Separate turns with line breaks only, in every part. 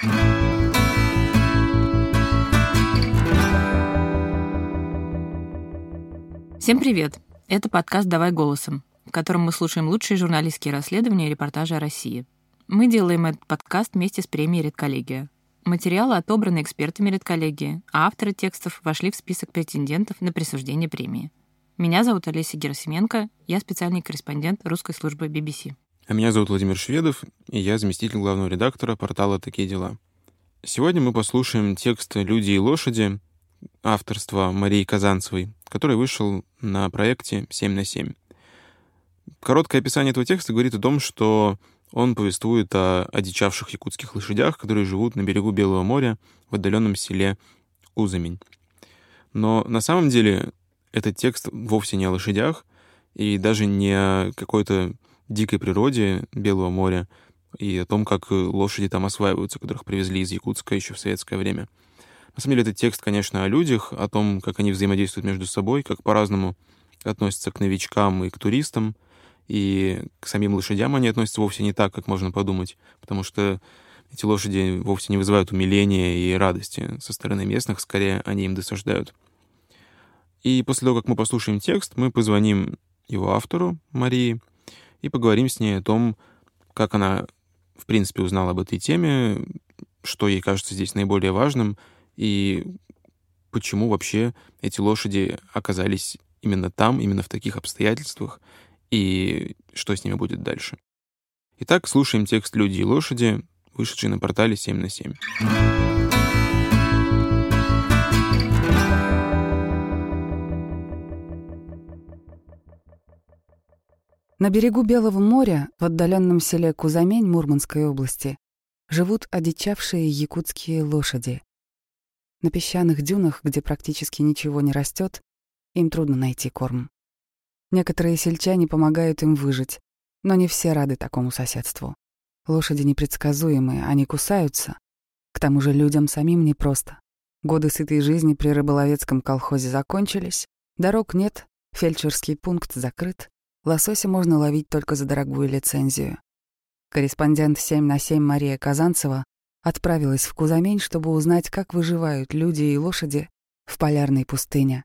Всем привет! Это подкаст «Давай голосом», в котором мы слушаем лучшие журналистские расследования и репортажи о России. Мы делаем этот подкаст вместе с премией «Редколлегия». Материалы отобраны экспертами редколлегии, а авторы текстов вошли в список претендентов на присуждение премии. Меня зовут Олеся Герасименко, я специальный корреспондент русской службы BBC.
А меня зовут Владимир Шведов, и я заместитель главного редактора портала «Такие дела». Сегодня мы послушаем текст «Люди и лошади» авторства Марии Казанцевой, который вышел на проекте «7 на 7». Короткое описание этого текста говорит о том, что он повествует о одичавших якутских лошадях, которые живут на берегу Белого моря в отдаленном селе Кузамень. Но на самом деле этот текст вовсе не о лошадях и даже не о какой-то дикой природе Белого моря и о том, как лошади там осваиваются, которых привезли из Якутска еще в советское время. На самом деле этот текст, конечно, о людях, о том, как они взаимодействуют между собой, как по-разному относятся к новичкам и к туристам — и к самим лошадям они относятся вовсе не так, как можно подумать, потому что эти лошади вовсе не вызывают умиления и радости со стороны местных, скорее они им досаждают. И после того, как мы послушаем текст, мы позвоним его автору, Марии, и поговорим с ней о том, как она, в принципе, узнала об этой теме, что ей кажется здесь наиболее важным, и почему вообще эти лошади оказались именно там, именно в таких обстоятельствах, и что с ними будет дальше. Итак, слушаем текст «Люди и лошади», вышедший на портале 7 на 7.
На берегу Белого моря, в отдаленном селе Кузамень Мурманской области, живут одичавшие якутские лошади. На песчаных дюнах, где практически ничего не растет, им трудно найти корм. Некоторые сельчане помогают им выжить, но не все рады такому соседству. Лошади непредсказуемые, они кусаются. К тому же людям самим непросто. Годы сытой жизни при рыболовецком колхозе закончились, дорог нет, фельдшерский пункт закрыт, лосося можно ловить только за дорогую лицензию. Корреспондент 7 на 7 Мария Казанцева отправилась в Кузамень, чтобы узнать, как выживают люди и лошади в полярной пустыне.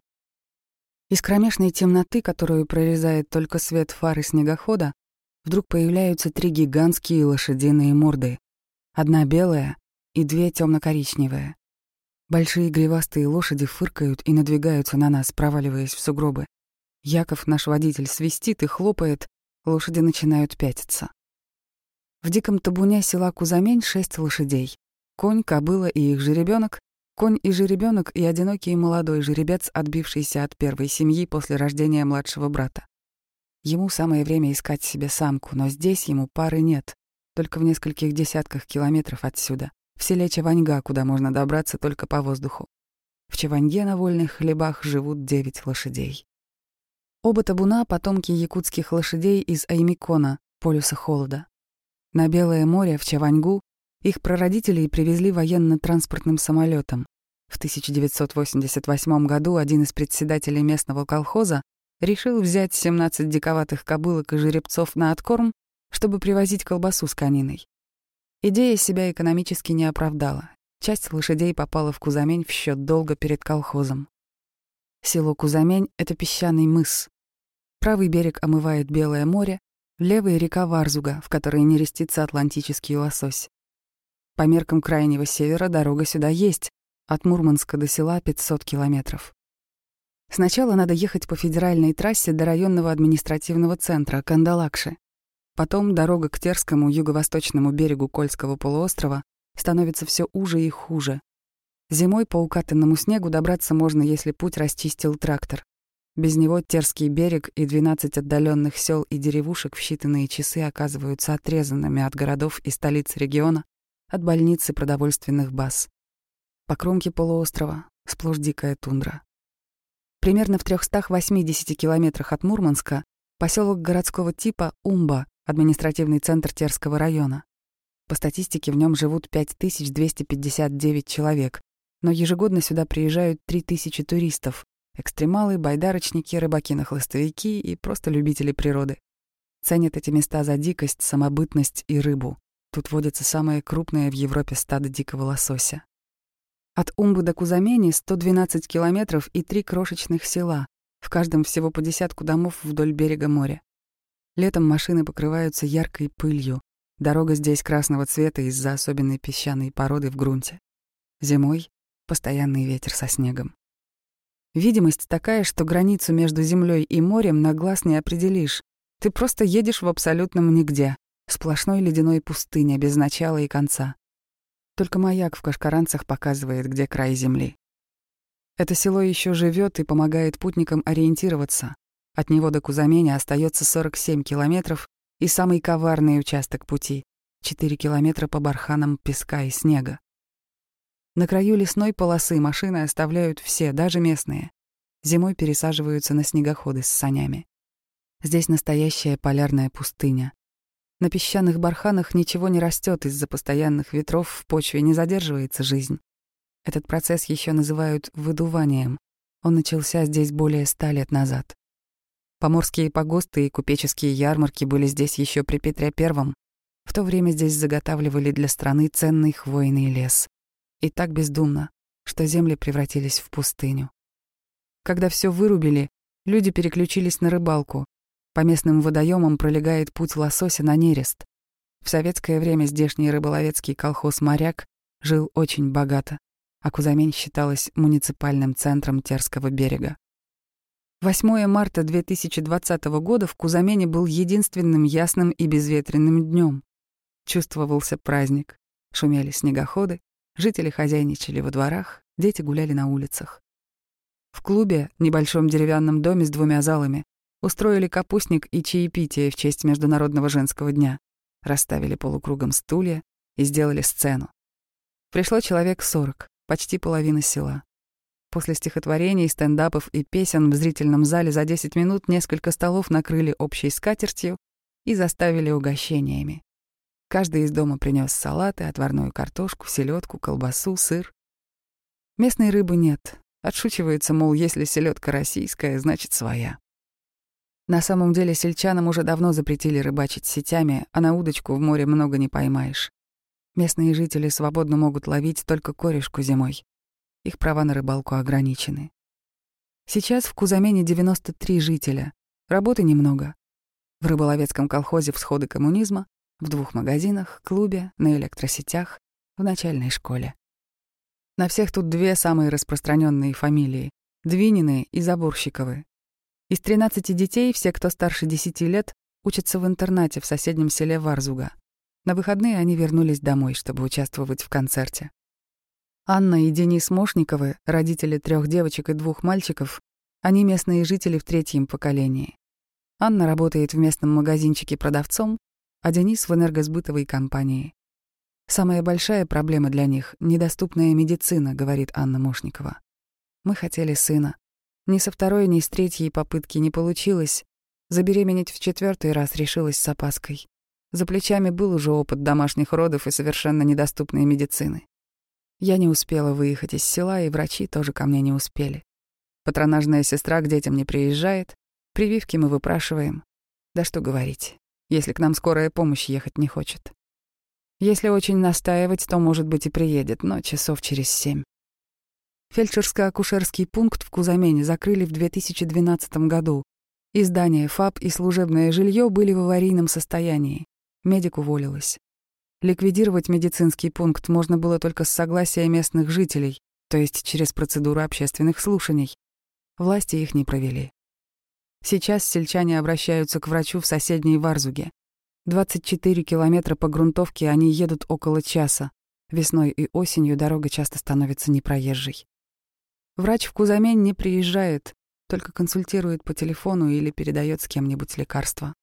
Из кромешной темноты, которую прорезает только свет фары снегохода, вдруг появляются три гигантские лошадиные морды. Одна белая и две темно-коричневые. Большие гривастые лошади фыркают и надвигаются на нас, проваливаясь в сугробы. Яков, наш водитель, свистит и хлопает, лошади начинают пятиться. В диком табуне села Кузамень шесть лошадей. Конь, кобыла и их жеребенок Конь и жеребенок и одинокий молодой жеребец, отбившийся от первой семьи после рождения младшего брата. Ему самое время искать себе самку, но здесь ему пары нет, только в нескольких десятках километров отсюда, в селе Чаваньга, куда можно добраться только по воздуху. В Чаваньге на вольных хлебах живут девять лошадей. Оба табуна — потомки якутских лошадей из Аймикона, полюса холода. На Белое море, в Чаваньгу, их прародителей привезли военно-транспортным самолетом. В 1988 году один из председателей местного колхоза решил взять 17 диковатых кобылок и жеребцов на откорм, чтобы привозить колбасу с кониной. Идея себя экономически не оправдала. Часть лошадей попала в Кузамень в счет долга перед колхозом. Село Кузамень — это песчаный мыс. Правый берег омывает Белое море, левый — река Варзуга, в которой нерестится атлантический лосось. По меркам крайнего севера дорога сюда есть, от Мурманска до села 500 километров. Сначала надо ехать по федеральной трассе до районного административного центра Кандалакши. Потом дорога к Терскому юго-восточному берегу Кольского полуострова становится все уже и хуже. Зимой по укатанному снегу добраться можно, если путь расчистил трактор. Без него Терский берег и 12 отдаленных сел и деревушек в считанные часы оказываются отрезанными от городов и столиц региона от больницы продовольственных баз. По кромке полуострова сплошь дикая тундра. Примерно в 380 километрах от Мурманска поселок городского типа Умба, административный центр Терского района. По статистике в нем живут 5259 человек, но ежегодно сюда приезжают 3000 туристов, экстремалы, байдарочники, рыбаки на хлыстовики и просто любители природы. Ценят эти места за дикость, самобытность и рыбу Тут водится самое крупное в Европе стадо дикого лосося. От Умбы до Кузамени 112 километров и три крошечных села, в каждом всего по десятку домов вдоль берега моря. Летом машины покрываются яркой пылью. Дорога здесь красного цвета из-за особенной песчаной породы в грунте. Зимой — постоянный ветер со снегом. Видимость такая, что границу между землей и морем на глаз не определишь. Ты просто едешь в абсолютном нигде. Сплошной ледяной пустыня без начала и конца. Только маяк в кашкаранцах показывает, где край земли. Это село еще живет и помогает путникам ориентироваться. От него до Кузамени остается 47 километров и самый коварный участок пути — 4 километра по барханам песка и снега. На краю лесной полосы машины оставляют все, даже местные. Зимой пересаживаются на снегоходы с санями. Здесь настоящая полярная пустыня. На песчаных барханах ничего не растет из-за постоянных ветров, в почве не задерживается жизнь. Этот процесс еще называют выдуванием. Он начался здесь более ста лет назад. Поморские погосты и купеческие ярмарки были здесь еще при Петре Первом. В то время здесь заготавливали для страны ценный хвойный лес и так бездумно, что земли превратились в пустыню. Когда все вырубили, люди переключились на рыбалку. По местным водоемам пролегает путь лосося на нерест. В советское время здешний рыболовецкий колхоз «Моряк» жил очень богато, а Кузамень считалась муниципальным центром Терского берега. 8 марта 2020 года в Кузамене был единственным ясным и безветренным днем. Чувствовался праздник. Шумели снегоходы, Жители хозяйничали во дворах, дети гуляли на улицах. В клубе, небольшом деревянном доме с двумя залами, устроили капустник и чаепитие в честь Международного женского дня, расставили полукругом стулья и сделали сцену. Пришло человек сорок, почти половина села. После стихотворений, стендапов и песен в зрительном зале за 10 минут несколько столов накрыли общей скатертью и заставили угощениями. Каждый из дома принес салаты, отварную картошку, селедку, колбасу, сыр. Местной рыбы нет. Отшучивается, мол, если селедка российская, значит своя. На самом деле сельчанам уже давно запретили рыбачить сетями, а на удочку в море много не поймаешь. Местные жители свободно могут ловить только корешку зимой. Их права на рыбалку ограничены. Сейчас в Кузамене 93 жителя. Работы немного. В рыболовецком колхозе всходы коммунизма в двух магазинах, клубе, на электросетях, в начальной школе. На всех тут две самые распространенные фамилии — Двинины и Заборщиковы. Из 13 детей все, кто старше 10 лет, учатся в интернате в соседнем селе Варзуга. На выходные они вернулись домой, чтобы участвовать в концерте. Анна и Денис Мошниковы, родители трех девочек и двух мальчиков, они местные жители в третьем поколении. Анна работает в местном магазинчике продавцом, а Денис в энергосбытовой компании. Самая большая проблема для них — недоступная медицина, говорит Анна Мошникова. Мы хотели сына. Ни со второй, ни с третьей попытки не получилось. Забеременеть в четвертый раз решилась с опаской. За плечами был уже опыт домашних родов и совершенно недоступной медицины. Я не успела выехать из села, и врачи тоже ко мне не успели. Патронажная сестра к детям не приезжает, прививки мы выпрашиваем. Да что говорить если к нам скорая помощь ехать не хочет. Если очень настаивать, то, может быть, и приедет, но часов через семь. Фельдшерско-акушерский пункт в Кузамене закрыли в 2012 году. И здание ФАП, и служебное жилье были в аварийном состоянии. Медик уволилась. Ликвидировать медицинский пункт можно было только с согласия местных жителей, то есть через процедуру общественных слушаний. Власти их не провели. Сейчас сельчане обращаются к врачу в соседней Варзуге. 24 километра по грунтовке они едут около часа. Весной и осенью дорога часто становится непроезжей. Врач в Кузамень не приезжает, только консультирует по телефону или передает с кем-нибудь лекарства.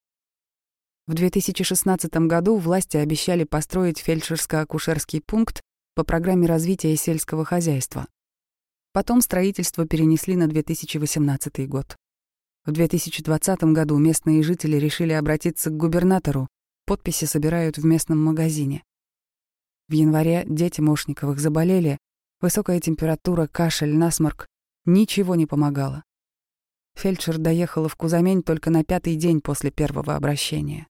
В 2016 году власти обещали построить фельдшерско-акушерский пункт по программе развития сельского хозяйства. Потом строительство перенесли на 2018 год. В 2020 году местные жители решили обратиться к губернатору. Подписи собирают в местном магазине. В январе дети Мошниковых заболели. Высокая температура, кашель, насморк. Ничего не помогало. Фельдшер доехала в Кузамень только на пятый день после первого обращения.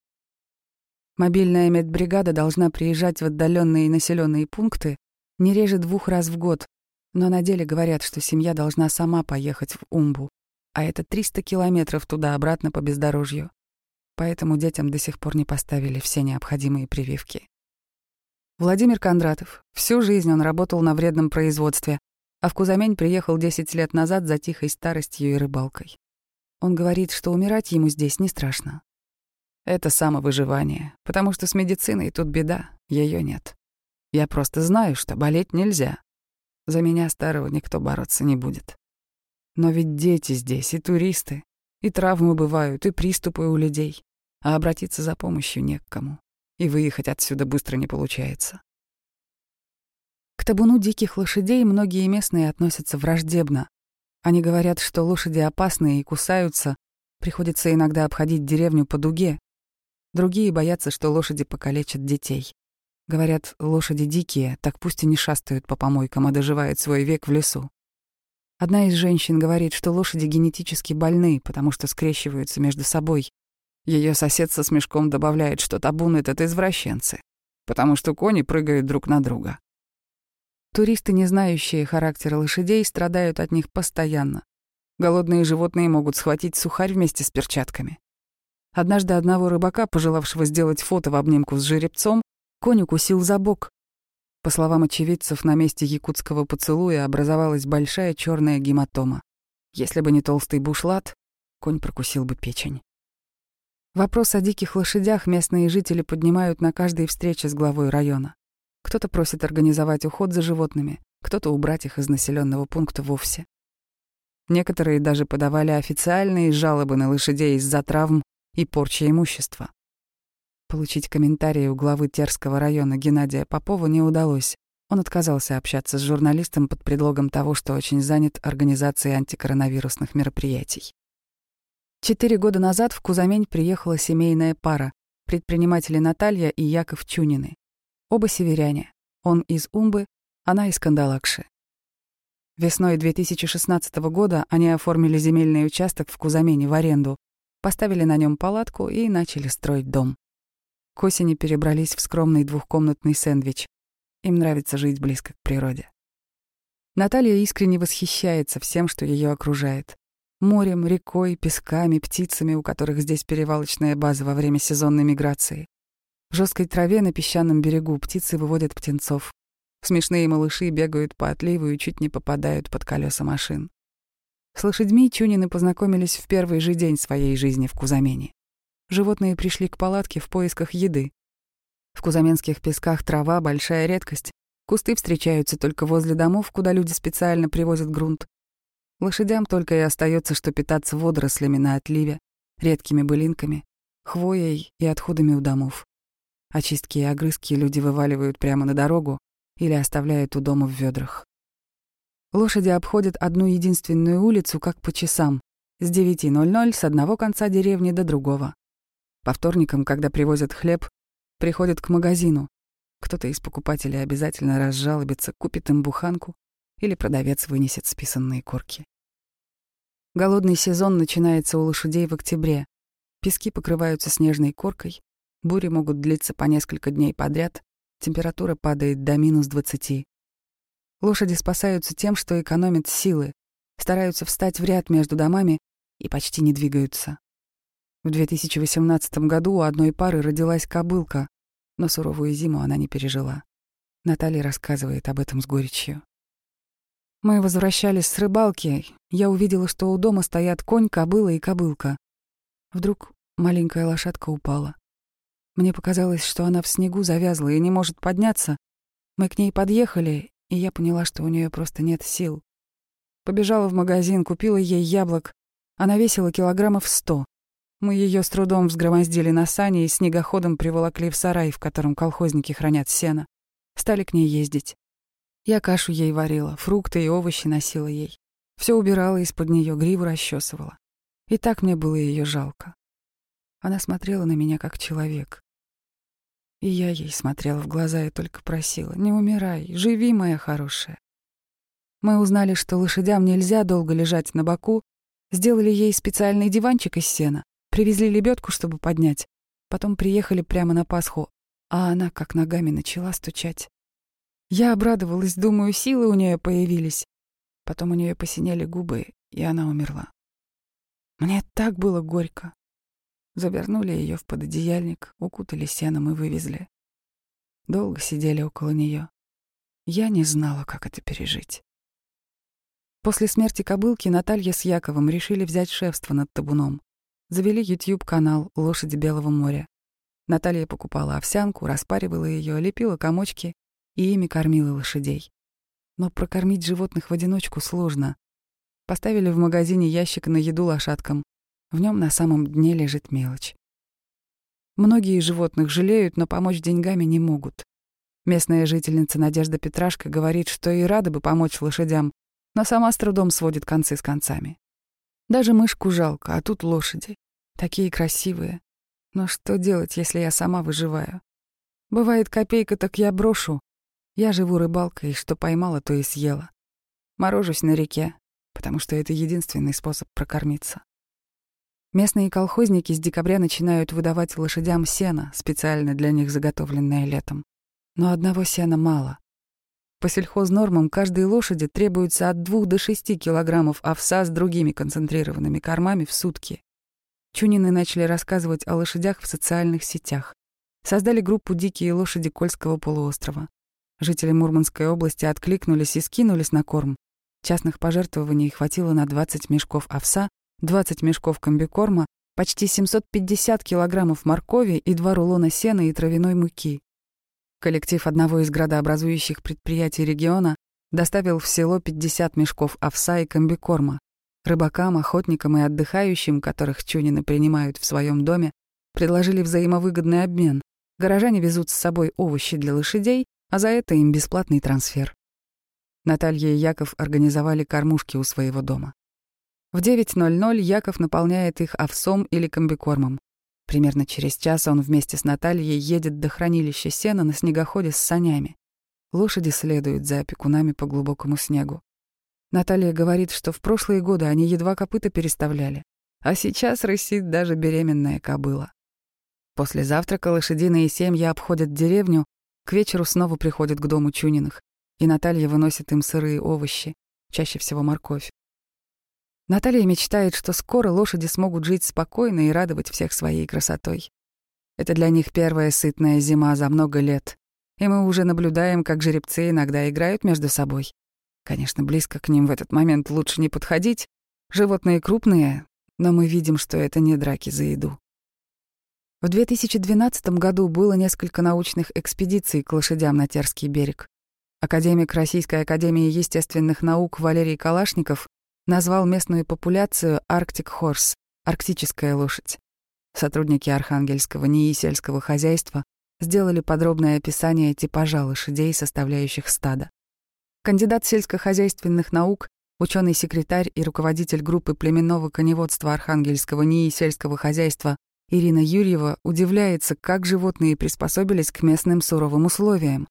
Мобильная медбригада должна приезжать в отдаленные населенные пункты не реже двух раз в год, но на деле говорят, что семья должна сама поехать в Умбу, а это 300 километров туда-обратно по бездорожью. Поэтому детям до сих пор не поставили все необходимые прививки. Владимир Кондратов. Всю жизнь он работал на вредном производстве, а в Кузамень приехал 10 лет назад за тихой старостью и рыбалкой. Он говорит, что умирать ему здесь не страшно. Это самовыживание, потому что с медициной тут беда, ее нет. Я просто знаю, что болеть нельзя. За меня старого никто бороться не будет. Но ведь дети здесь и туристы, и травмы бывают, и приступы у людей, а обратиться за помощью не к кому, и выехать отсюда быстро не получается. К табуну диких лошадей многие местные относятся враждебно. Они говорят, что лошади опасные и кусаются, приходится иногда обходить деревню по дуге. Другие боятся, что лошади покалечат детей. Говорят, лошади дикие, так пусть и не шастают по помойкам, а доживают свой век в лесу. Одна из женщин говорит, что лошади генетически больны, потому что скрещиваются между собой. Ее сосед со смешком добавляет, что табун — это извращенцы, потому что кони прыгают друг на друга. Туристы, не знающие характера лошадей, страдают от них постоянно. Голодные животные могут схватить сухарь вместе с перчатками. Однажды одного рыбака, пожелавшего сделать фото в обнимку с жеребцом, Конь укусил за бок. По словам очевидцев, на месте якутского поцелуя образовалась большая черная гематома. Если бы не толстый бушлат, конь прокусил бы печень. Вопрос о диких лошадях местные жители поднимают на каждой встрече с главой района. Кто-то просит организовать уход за животными, кто-то убрать их из населенного пункта вовсе. Некоторые даже подавали официальные жалобы на лошадей из-за травм и порчи имущества. Получить комментарии у главы Терского района Геннадия Попова не удалось. Он отказался общаться с журналистом под предлогом того, что очень занят организацией антикоронавирусных мероприятий. Четыре года назад в Кузамень приехала семейная пара, предприниматели Наталья и Яков Чунины. Оба северяне. Он из Умбы, она из Кандалакши. Весной 2016 года они оформили земельный участок в Кузамене в аренду, поставили на нем палатку и начали строить дом. К осени перебрались в скромный двухкомнатный сэндвич. Им нравится жить близко к природе. Наталья искренне восхищается всем, что ее окружает. Морем, рекой, песками, птицами, у которых здесь перевалочная база во время сезонной миграции. В жесткой траве на песчаном берегу птицы выводят птенцов. Смешные малыши бегают по отливу и чуть не попадают под колеса машин. С лошадьми Чунины познакомились в первый же день своей жизни в Кузамене животные пришли к палатке в поисках еды. В кузаменских песках трава — большая редкость. Кусты встречаются только возле домов, куда люди специально привозят грунт. Лошадям только и остается, что питаться водорослями на отливе, редкими былинками, хвоей и отходами у домов. Очистки и огрызки люди вываливают прямо на дорогу или оставляют у дома в ведрах. Лошади обходят одну единственную улицу как по часам, с 9.00 с одного конца деревни до другого. По вторникам, когда привозят хлеб, приходят к магазину. Кто-то из покупателей обязательно разжалобится, купит им буханку, или продавец вынесет списанные корки. Голодный сезон начинается у лошадей в октябре. Пески покрываются снежной коркой, бури могут длиться по несколько дней подряд, температура падает до минус 20. Лошади спасаются тем, что экономят силы, стараются встать в ряд между домами и почти не двигаются. В 2018 году у одной пары родилась кобылка, но суровую зиму она не пережила. Наталья рассказывает об этом с горечью. Мы возвращались с рыбалки. Я увидела, что у дома стоят конь, кобыла и кобылка. Вдруг маленькая лошадка упала. Мне показалось, что она в снегу завязла и не может подняться. Мы к ней подъехали, и я поняла, что у нее просто нет сил. Побежала в магазин, купила ей яблок. Она весила килограммов сто. Мы ее с трудом взгромоздили на сани и снегоходом приволокли в сарай, в котором колхозники хранят сено. Стали к ней ездить. Я кашу ей варила, фрукты и овощи носила ей. Все убирала из-под нее, гриву расчесывала. И так мне было ее жалко. Она смотрела на меня как человек. И я ей смотрела в глаза и только просила, не умирай, живи, моя хорошая. Мы узнали, что лошадям нельзя долго лежать на боку, сделали ей специальный диванчик из сена, Привезли лебедку, чтобы поднять. Потом приехали прямо на Пасху, а она как ногами начала стучать. Я обрадовалась, думаю, силы у нее появились. Потом у нее посинели губы, и она умерла. Мне так было горько. Завернули ее в пододеяльник, укутали сеном и вывезли. Долго сидели около нее. Я не знала, как это пережить. После смерти кобылки Наталья с Яковом решили взять шефство над табуном. Завели YouTube-канал «Лошади Белого моря». Наталья покупала овсянку, распаривала ее, лепила комочки и ими кормила лошадей. Но прокормить животных в одиночку сложно. Поставили в магазине ящик на еду лошадкам. В нем на самом дне лежит мелочь. Многие животных жалеют, но помочь деньгами не могут. Местная жительница Надежда Петрашка говорит, что и рада бы помочь лошадям, но сама с трудом сводит концы с концами. Даже мышку жалко, а тут лошади. Такие красивые. Но что делать, если я сама выживаю? Бывает копейка, так я брошу. Я живу рыбалкой, что поймала, то и съела. Морожусь на реке, потому что это единственный способ прокормиться. Местные колхозники с декабря начинают выдавать лошадям сено, специально для них заготовленное летом. Но одного сена мало. По сельхознормам каждой лошади требуется от 2 до 6 килограммов овса с другими концентрированными кормами в сутки. Чунины начали рассказывать о лошадях в социальных сетях. Создали группу «Дикие лошади Кольского полуострова». Жители Мурманской области откликнулись и скинулись на корм. Частных пожертвований хватило на 20 мешков овса, 20 мешков комбикорма, почти 750 килограммов моркови и два рулона сена и травяной муки. Коллектив одного из градообразующих предприятий региона доставил в село 50 мешков овса и комбикорма. Рыбакам, охотникам и отдыхающим, которых чунины принимают в своем доме, предложили взаимовыгодный обмен. Горожане везут с собой овощи для лошадей, а за это им бесплатный трансфер. Наталья и Яков организовали кормушки у своего дома. В 9.00 Яков наполняет их овсом или комбикормом. Примерно через час он вместе с Натальей едет до хранилища сена на снегоходе с санями. Лошади следуют за опекунами по глубокому снегу. Наталья говорит, что в прошлые годы они едва копыта переставляли, а сейчас рысит даже беременная кобыла. После завтрака лошадиные семьи обходят деревню, к вечеру снова приходят к дому Чуниных и Наталья выносит им сырые овощи, чаще всего морковь. Наталья мечтает, что скоро лошади смогут жить спокойно и радовать всех своей красотой. Это для них первая сытная зима за много лет, и мы уже наблюдаем, как жеребцы иногда играют между собой. Конечно, близко к ним в этот момент лучше не подходить. Животные крупные, но мы видим, что это не драки за еду. В 2012 году было несколько научных экспедиций к лошадям на Терский берег. Академик Российской академии естественных наук Валерий Калашников назвал местную популяцию Arctic Horse — арктическая лошадь. Сотрудники Архангельского НИИ сельского хозяйства сделали подробное описание типажа лошадей, составляющих стадо. Кандидат сельскохозяйственных наук, ученый-секретарь и руководитель группы племенного коневодства Архангельского НИИ сельского хозяйства Ирина Юрьева удивляется, как животные приспособились к местным суровым условиям.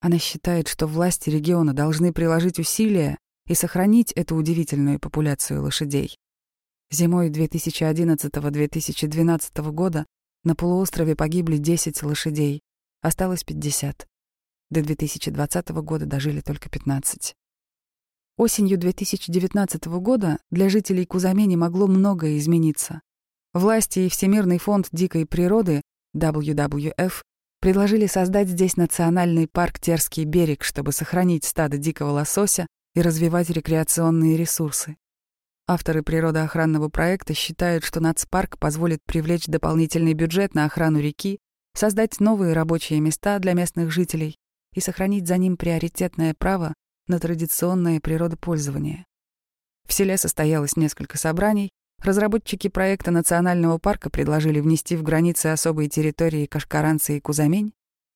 Она считает, что власти региона должны приложить усилия и сохранить эту удивительную популяцию лошадей. Зимой 2011-2012 года на полуострове погибли 10 лошадей, осталось 50. До 2020 года дожили только 15. Осенью 2019 года для жителей Кузамени могло многое измениться. Власти и Всемирный фонд дикой природы WWF предложили создать здесь национальный парк Терский берег, чтобы сохранить стадо дикого лосося и развивать рекреационные ресурсы. Авторы природоохранного проекта считают, что нацпарк позволит привлечь дополнительный бюджет на охрану реки, создать новые рабочие места для местных жителей и сохранить за ним приоритетное право на традиционное природопользование. В селе состоялось несколько собраний, Разработчики проекта национального парка предложили внести в границы особые территории Кашкаранцы и Кузамень,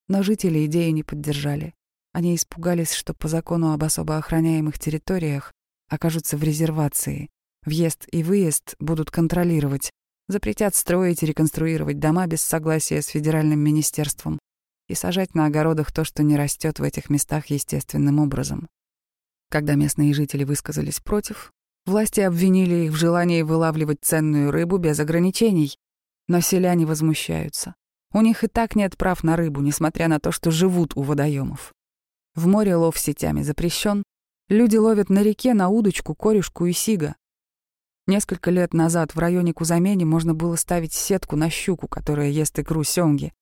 но жители идею не поддержали. Они испугались, что по закону об особо охраняемых территориях окажутся в резервации. Въезд и выезд будут контролировать, запретят строить и реконструировать дома без согласия с федеральным министерством и сажать на огородах то, что не растет в этих местах естественным образом. Когда местные жители высказались против, Власти обвинили их в желании вылавливать ценную рыбу без ограничений, но селяне возмущаются. У них и так нет прав на рыбу, несмотря на то, что живут у водоемов. В море лов сетями запрещен. Люди ловят на реке на удочку, корюшку и сига. Несколько лет назад в районе Кузамени можно было ставить сетку на щуку, которая ест икру сёмги,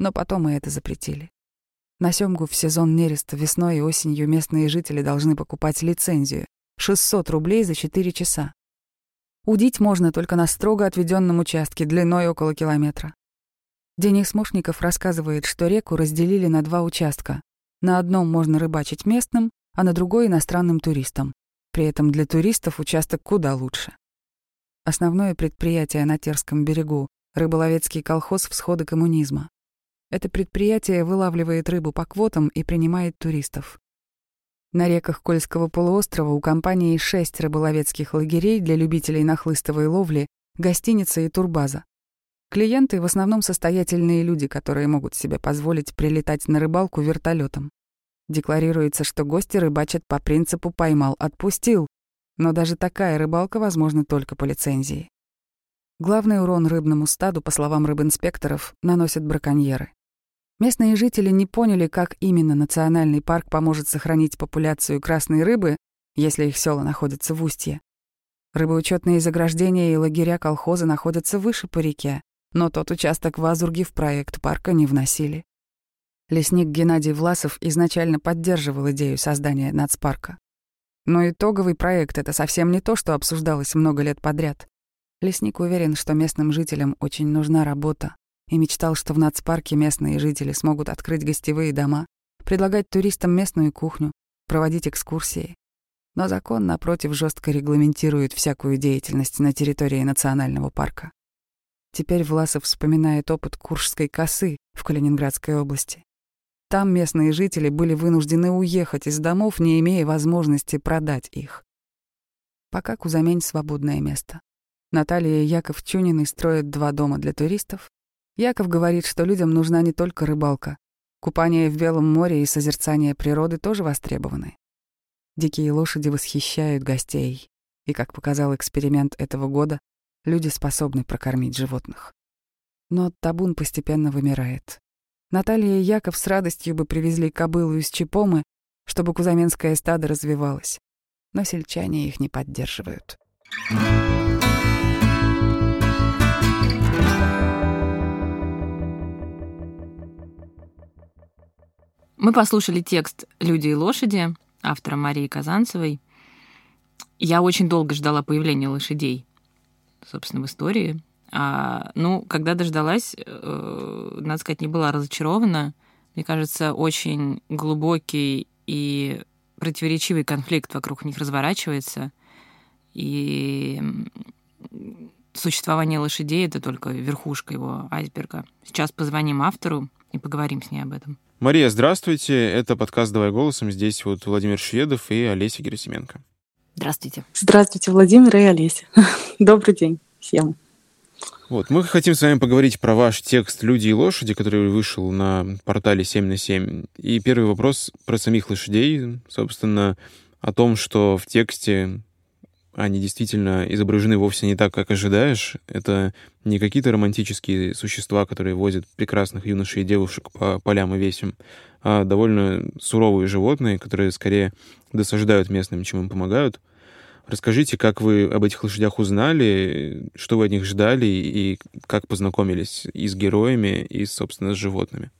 но потом и это запретили. На сёмгу в сезон нереста весной и осенью местные жители должны покупать лицензию — 600 рублей за 4 часа. Удить можно только на строго отведенном участке длиной около километра. Денис Мошников рассказывает, что реку разделили на два участка. На одном можно рыбачить местным, а на другой — иностранным туристам. При этом для туристов участок куда лучше. Основное предприятие на Терском берегу — рыболовецкий колхоз «Всходы коммунизма». Это предприятие вылавливает рыбу по квотам и принимает туристов. На реках Кольского полуострова у компании шесть рыболовецких лагерей для любителей нахлыстовой ловли, гостиница и турбаза. Клиенты в основном состоятельные люди, которые могут себе позволить прилетать на рыбалку вертолетом. Декларируется, что гости рыбачат по принципу «поймал, отпустил», но даже такая рыбалка возможна только по лицензии. Главный урон рыбному стаду, по словам рыбинспекторов, наносят браконьеры. Местные жители не поняли, как именно национальный парк поможет сохранить популяцию красной рыбы, если их села находятся в устье. Рыбоучетные заграждения и лагеря колхоза находятся выше по реке, но тот участок в Азурге в проект парка не вносили. Лесник Геннадий Власов изначально поддерживал идею создания нацпарка. Но итоговый проект — это совсем не то, что обсуждалось много лет подряд. Лесник уверен, что местным жителям очень нужна работа, и мечтал, что в нацпарке местные жители смогут открыть гостевые дома, предлагать туристам местную кухню, проводить экскурсии. Но закон, напротив, жестко регламентирует всякую деятельность на территории национального парка. Теперь Власов вспоминает опыт Куршской косы в Калининградской области. Там местные жители были вынуждены уехать из домов, не имея возможности продать их. Пока Кузамень — свободное место. Наталья и Яков Чунины строят два дома для туристов, Яков говорит, что людям нужна не только рыбалка. Купание в Белом море и созерцание природы тоже востребованы. Дикие лошади восхищают гостей. И, как показал эксперимент этого года, люди способны прокормить животных. Но табун постепенно вымирает. Наталья и Яков с радостью бы привезли кобылу из Чепомы, чтобы кузаменское стадо развивалось. Но сельчане их не поддерживают.
Мы послушали текст «Люди и лошади» автора Марии Казанцевой. Я очень долго ждала появления лошадей, собственно, в истории. А, ну, когда дождалась, э, надо сказать, не была разочарована. Мне кажется, очень глубокий и противоречивый конфликт вокруг них разворачивается. И существование лошадей — это только верхушка его айсберга. Сейчас позвоним автору и поговорим с ней об этом.
Мария, здравствуйте. Это подкаст «Давай голосом». Здесь вот Владимир Шведов и Олеся Герасименко.
Здравствуйте.
Здравствуйте, Владимир и Олеся. Добрый день всем.
Вот, мы хотим с вами поговорить про ваш текст «Люди и лошади», который вышел на портале 7 на 7. И первый вопрос про самих лошадей, собственно, о том, что в тексте они действительно изображены вовсе не так, как ожидаешь. Это не какие-то романтические существа, которые возят прекрасных юношей и девушек по полям и весям, а довольно суровые животные, которые скорее досаждают местным, чем им помогают. Расскажите, как вы об этих лошадях узнали, что вы от них ждали и как познакомились и с героями, и, собственно, с животными.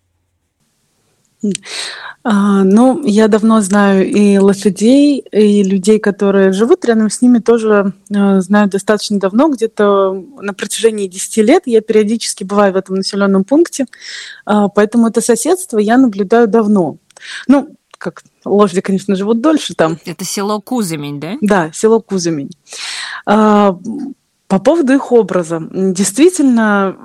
А, ну, я давно знаю и лошадей, и людей, которые живут рядом с ними, тоже э, знаю достаточно давно, где-то на протяжении 10 лет. Я периодически бываю в этом населенном пункте, э, поэтому это соседство я наблюдаю давно. Ну, как лошади, конечно, живут дольше там.
Это село Куземень, да?
Да, село Куземень. По поводу их образа. Действительно,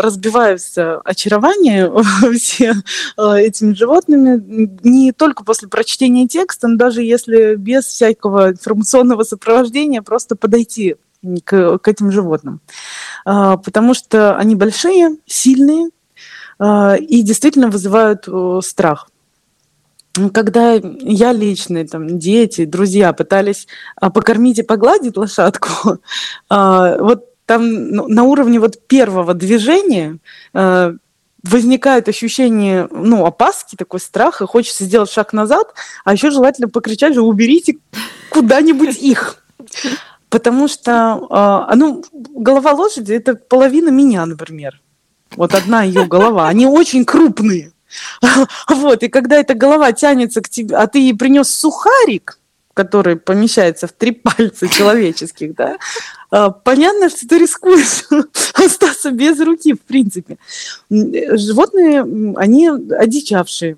разбиваются очарование все э, этими животными не только после прочтения текста, но даже если без всякого информационного сопровождения просто подойти к, к этим животным. А, потому что они большие, сильные а, и действительно вызывают страх когда я лично, там, дети, друзья пытались а, покормить и погладить лошадку, а, вот там ну, на уровне вот первого движения а, возникает ощущение, ну, опаски, такой страх, и хочется сделать шаг назад, а еще желательно покричать же, уберите куда-нибудь их. Потому что, ну, голова лошади – это половина меня, например. Вот одна ее голова. Они очень крупные. Вот, и когда эта голова тянется к тебе, а ты ей принес сухарик, который помещается в три пальца человеческих, да, а, понятно, что ты рискуешь остаться без руки, в принципе. Животные, они одичавшие,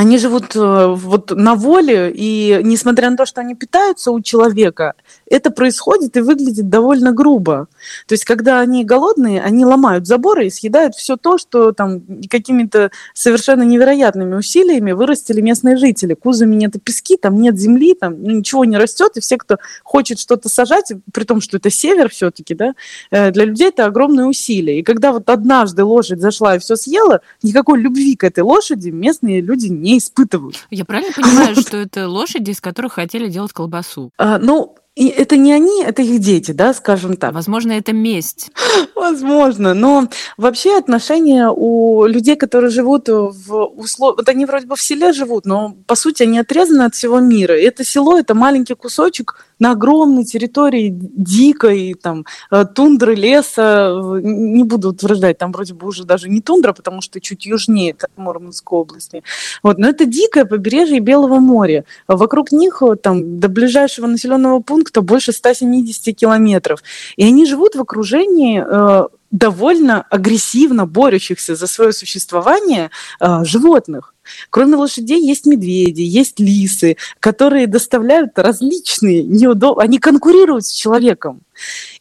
они живут э, вот на воле, и несмотря на то, что они питаются у человека, это происходит и выглядит довольно грубо. То есть, когда они голодные, они ломают заборы и съедают все то, что там какими-то совершенно невероятными усилиями вырастили местные жители. Кузами нет пески, там нет земли, там ничего не растет, и все, кто хочет что-то сажать, при том, что это север все-таки, да, э, для людей это огромное усилие. И когда вот однажды лошадь зашла и все съела, никакой любви к этой лошади местные люди не испытывают.
Я правильно понимаю, что это лошади, из которых хотели делать колбасу?
А, ну, и это не они, это их дети, да, скажем так.
Возможно, это месть.
Возможно, но вообще отношения у людей, которые живут в условиях... Вот они вроде бы в селе живут, но по сути они отрезаны от всего мира. И это село, это маленький кусочек на огромной территории дикой, там, э, тундры, леса, не буду утверждать, там вроде бы уже даже не тундра, потому что чуть южнее Мурманской области. Вот, но это дикое побережье Белого моря. Вокруг них там до ближайшего населенного пункта больше 170 километров. И они живут в окружении э, довольно агрессивно борющихся за свое существование э, животных. Кроме лошадей есть медведи, есть лисы, которые доставляют различные неудобства, они конкурируют с человеком.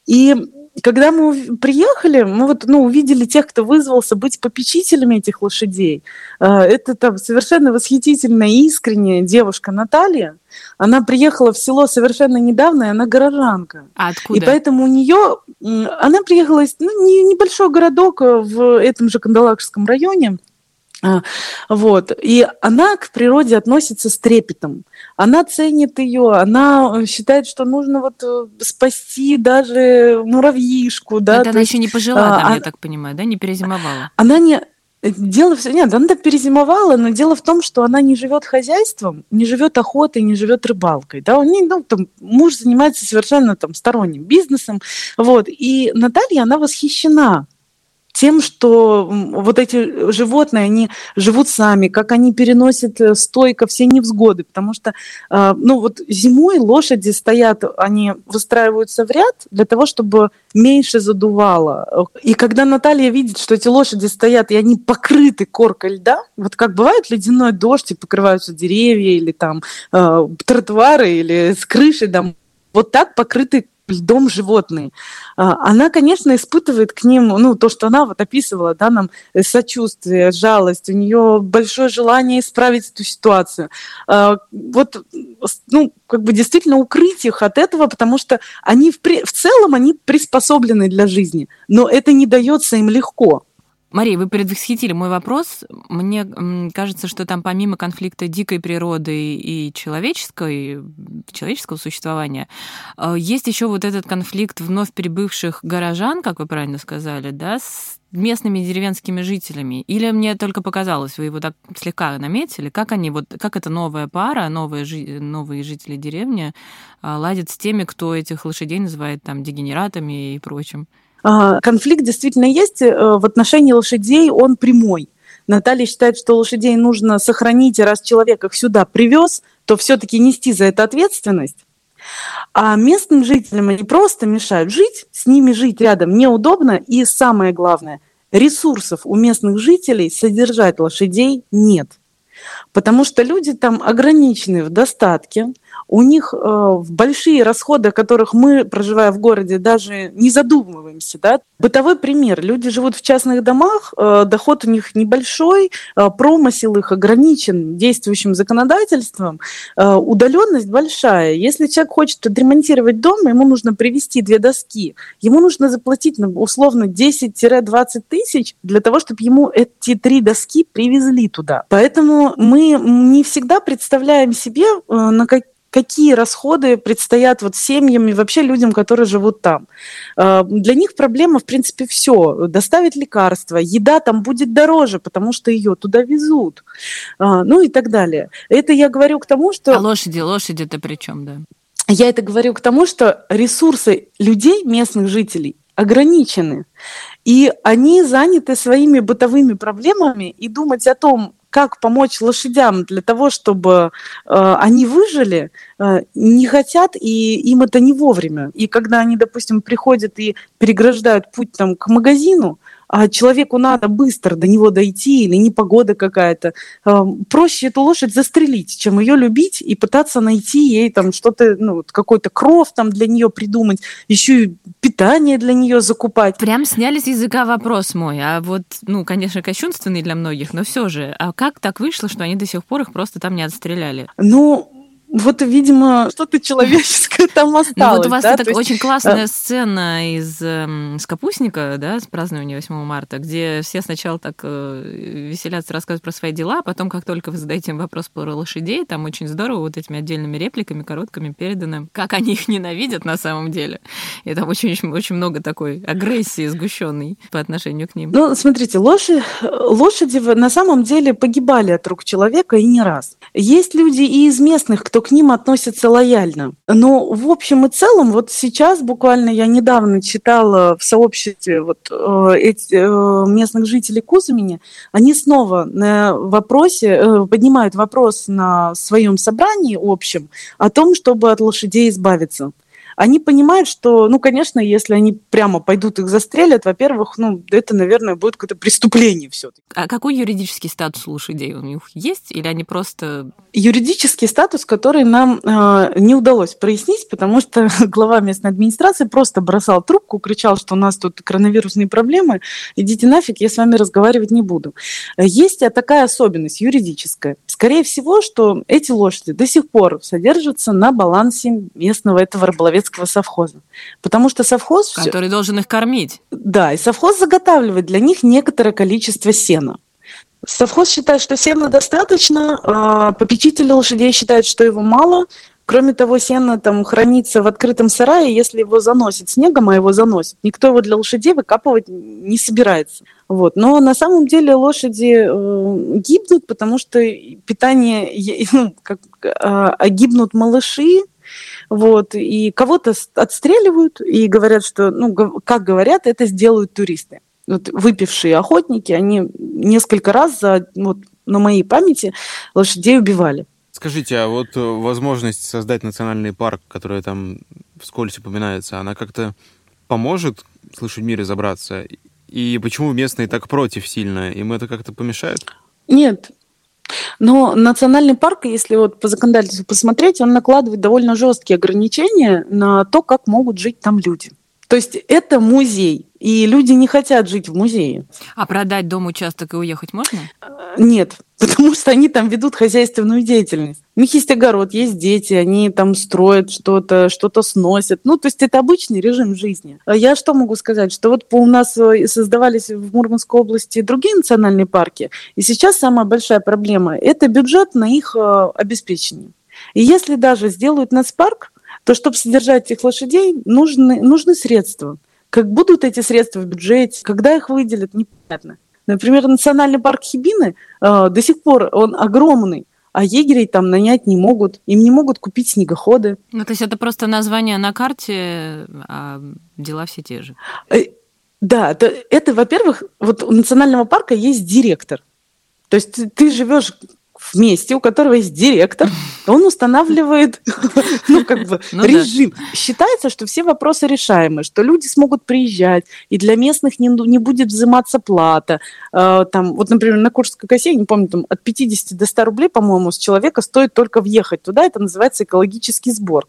И когда мы приехали, мы вот, ну, увидели тех, кто вызвался быть попечителями этих лошадей. Э, это там совершенно восхитительная, искренняя девушка Наталья. Она приехала в село совершенно недавно, и она горожанка.
А откуда?
И поэтому у нее... Она приехала из ну, небольшой городок в этом же Кандалакшском районе. А, вот. И она к природе относится с трепетом. Она ценит ее, она считает, что нужно вот э, спасти даже муравьишку. Да?
Это она еще не пожила там, а, я так понимаю, да, не перезимовала?
Она не... Дело все нет, она перезимовала, но дело в том, что она не живет хозяйством, не живет охотой, не живет рыбалкой. Да, у нее, ну, там, муж занимается совершенно там сторонним бизнесом, вот. И Наталья, она восхищена тем, что вот эти животные, они живут сами, как они переносят э, стойко все невзгоды, потому что, э, ну вот зимой лошади стоят, они выстраиваются в ряд для того, чтобы меньше задувало. И когда Наталья видит, что эти лошади стоят, и они покрыты коркой льда, вот как бывает ледяной дождь, и покрываются деревья, или там э, тротуары, или с крышей, да, вот так покрыты льдом животные. А, она, конечно, испытывает к ним, ну, то, что она вот описывала, да, нам э, сочувствие, жалость, у нее большое желание исправить эту ситуацию. А, вот, ну, как бы действительно укрыть их от этого, потому что они в, в целом, они приспособлены для жизни, но это не дается им легко.
Мария, вы предвосхитили мой вопрос. Мне кажется, что там помимо конфликта дикой природы и человеческой, человеческого существования, э, есть еще вот этот конфликт вновь прибывших горожан, как вы правильно сказали, да, с местными деревенскими жителями? Или мне только показалось, вы его так слегка наметили, как они, вот, как эта новая пара, новые, новые жители деревни э, ладят с теми, кто этих лошадей называет там дегенератами и прочим?
А, конфликт действительно есть э, в отношении лошадей, он прямой. Наталья считает, что лошадей нужно сохранить, и раз человек их сюда привез, то все-таки нести за это ответственность. А местным жителям они просто мешают жить, с ними жить рядом неудобно, и самое главное, ресурсов у местных жителей содержать лошадей нет. Потому что люди там ограничены в достатке, у них э, большие расходы, о которых мы, проживая в городе, даже не задумываемся. Да? Бытовой пример. Люди живут в частных домах, э, доход у них небольшой, э, промысел их ограничен действующим законодательством, э, удаленность большая. Если человек хочет отремонтировать дом, ему нужно привезти две доски, ему нужно заплатить ну, условно 10-20 тысяч для того, чтобы ему эти три доски привезли туда. Поэтому мы не всегда представляем себе, э, на как какие расходы предстоят вот семьям и вообще людям, которые живут там. Э, для них проблема, в принципе, все. Доставить лекарства, еда там будет дороже, потому что ее туда везут, э, ну и так далее. Это я говорю к тому, что...
А лошади, лошади-то при чем, да?
Я это говорю к тому, что ресурсы людей, местных жителей, ограничены. И они заняты своими бытовыми проблемами, и думать о том, как помочь лошадям для того, чтобы э, они выжили, э, не хотят, и им это не вовремя. И когда они, допустим, приходят и переграждают путь там, к магазину, человеку надо быстро до него дойти или непогода какая-то, проще эту лошадь застрелить, чем ее любить и пытаться найти ей там что-то, ну, какой-то кров там для нее придумать, еще и питание для нее закупать.
Прям сняли с языка вопрос мой, а вот, ну, конечно, кощунственный для многих, но все же, а как так вышло, что они до сих пор их просто там не отстреляли?
Ну, вот, видимо, что-то человеческое там осталось. Ну,
вот у вас
да?
это очень классная сцена из э, с капустника, да, с празднования 8 марта, где все сначала так э, веселятся, рассказывают про свои дела, а потом, как только вы задаете им вопрос про лошадей, там очень здорово вот этими отдельными репликами, короткими переданы, как они их ненавидят на самом деле. И там очень, очень много такой агрессии сгущенной по отношению к ним.
Ну, смотрите, лошади, лошади на самом деле погибали от рук человека и не раз. Есть люди и из местных, кто к ним относится лояльно. Но в общем и целом, вот сейчас буквально я недавно читала в сообществе вот, э, э, местных жителей Кузумени, они снова на вопросе, э, поднимают вопрос на своем собрании общем о том, чтобы от лошадей избавиться они понимают, что, ну, конечно, если они прямо пойдут их застрелят, во-первых, ну, это, наверное, будет какое-то преступление все
А какой юридический статус лошадей у них есть? Или они просто...
Юридический статус, который нам э, не удалось прояснить, потому что глава местной администрации просто бросал трубку, кричал, что у нас тут коронавирусные проблемы, идите нафиг, я с вами разговаривать не буду. Есть такая особенность юридическая. Скорее всего, что эти лошади до сих пор содержатся на балансе местного этого рыболовецкого совхоза. Потому что совхоз...
Который все... должен их кормить.
Да, и совхоз заготавливает для них некоторое количество сена. Совхоз считает, что сена достаточно, а попечители лошадей считают, что его мало. Кроме того, сено там хранится в открытом сарае, если его заносит снегом, а его заносит, никто его для лошадей выкапывать не собирается. Вот. Но на самом деле лошади э, гибнут, потому что питание, ну, как, э, гибнут малыши, вот, и кого-то отстреливают и говорят, что, ну, как говорят, это сделают туристы. Вот выпившие охотники, они несколько раз за, вот, на моей памяти лошадей убивали.
Скажите, а вот э, возможность создать национальный парк, который там вскользь упоминается, она как-то поможет с лошадьми разобраться? И почему местные так против сильно? Им это как-то помешает?
Нет, но национальный парк, если вот по законодательству посмотреть, он накладывает довольно жесткие ограничения на то, как могут жить там люди. То есть это музей, и люди не хотят жить в музее.
А продать дом, участок и уехать можно?
Нет, потому что они там ведут хозяйственную деятельность. У них есть огород, есть дети, они там строят что-то, что-то сносят. Ну, то есть это обычный режим жизни. А я что могу сказать? Что вот у нас э, создавались в Мурманской области другие национальные парки, и сейчас самая большая проблема – это бюджет на их э, обеспечение. И если даже сделают нацпарк, то чтобы содержать этих лошадей, нужны, нужны средства. Как будут эти средства в бюджете, когда их выделят, непонятно. Например, национальный парк Хибины э, до сих пор он огромный, а егерей там нанять не могут, им не могут купить снегоходы.
Ну, то есть это просто название на карте, а дела все те же.
Э, да, это, это во-первых, вот у национального парка есть директор. То есть ты, ты живешь в месте, у которого есть директор, он устанавливает ну, как бы, ну, режим. Да. Считается, что все вопросы решаемы, что люди смогут приезжать, и для местных не, не будет взиматься плата. Э, там, вот, например, на Курской косе, я не помню, там, от 50 до 100 рублей, по-моему, с человека стоит только въехать туда, это называется экологический сбор.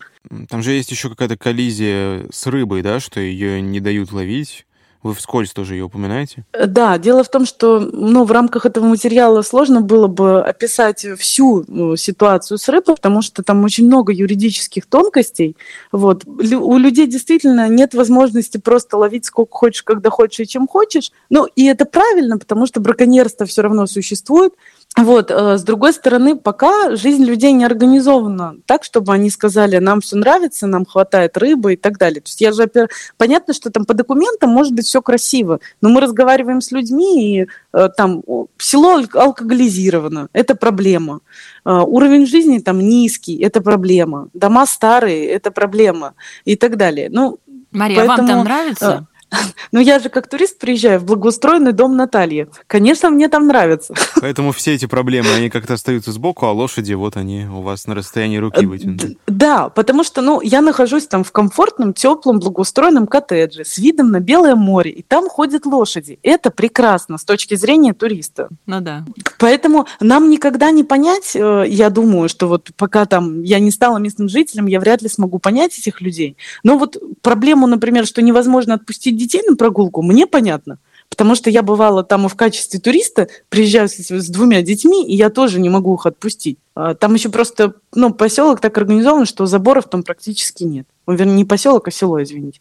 Там же есть еще какая-то коллизия с рыбой, да, что ее не дают ловить. Вы вскользь тоже ее упоминаете?
Да, дело в том, что ну, в рамках этого материала сложно было бы описать всю ну, ситуацию с рыбой, потому что там очень много юридических тонкостей. Вот. У людей действительно нет возможности просто ловить сколько хочешь, когда хочешь и чем хочешь. Ну, и это правильно, потому что браконьерство все равно существует. Вот, э, с другой стороны, пока жизнь людей не организована так, чтобы они сказали, нам все нравится, нам хватает рыбы и так далее. То есть я же, понятно, что там по документам может быть все красиво, но мы разговариваем с людьми, и э, там село алкоголизировано, это проблема. Э, уровень жизни там низкий, это проблема. Дома старые, это проблема и так далее. Ну,
Мария, поэтому, вам там нравится?
Ну, я же как турист приезжаю в благоустроенный дом Натальи. Конечно, мне там нравится.
Поэтому все эти проблемы, они как-то остаются сбоку, а лошади, вот они у вас на расстоянии руки вытянуты.
Да, потому что, ну, я нахожусь там в комфортном, теплом, благоустроенном коттедже с видом на Белое море, и там ходят лошади. Это прекрасно с точки зрения туриста.
Ну да.
Поэтому нам никогда не понять, э, я думаю, что вот пока там я не стала местным жителем, я вряд ли смогу понять этих людей. Но вот проблему, например, что невозможно отпустить детей на прогулку, мне понятно. Потому что я бывала там в качестве туриста, приезжаю с, с двумя детьми, и я тоже не могу их отпустить. А, там еще просто ну, поселок так организован, что заборов там практически нет. Ну, вернее, не поселок, а село, извините.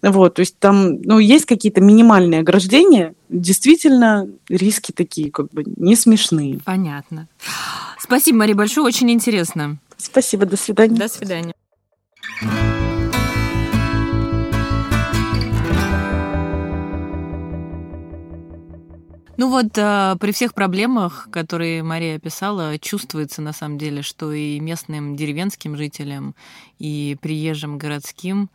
Вот, то есть там ну, есть какие-то минимальные ограждения. Действительно, риски такие, как бы не смешные.
Понятно. Спасибо, Мария, большое, очень интересно.
Спасибо, до свидания.
До свидания. Ну вот э, при всех проблемах, которые Мария описала, чувствуется на самом деле, что и местным деревенским жителям, и приезжим городским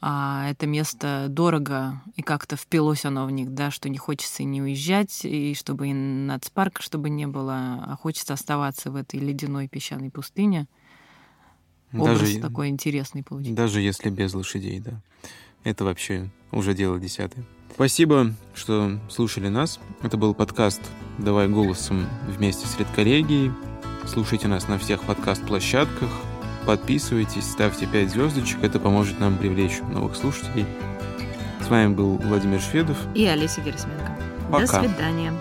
а, это место дорого, и как-то впилось оно в них, да, что не хочется не уезжать, и чтобы и нацпарка, чтобы не было, а хочется оставаться в этой ледяной песчаной пустыне. Образ даже, такой интересный получился.
Даже если без лошадей, да. Это вообще уже дело десятое. Спасибо, что слушали нас. Это был подкаст «Давай голосом» вместе с редколлегией. Слушайте нас на всех подкаст-площадках. Подписывайтесь, ставьте 5 звездочек. Это поможет нам привлечь новых слушателей. С вами был Владимир Шведов.
И Олеся Герасименко. Пока. До свидания.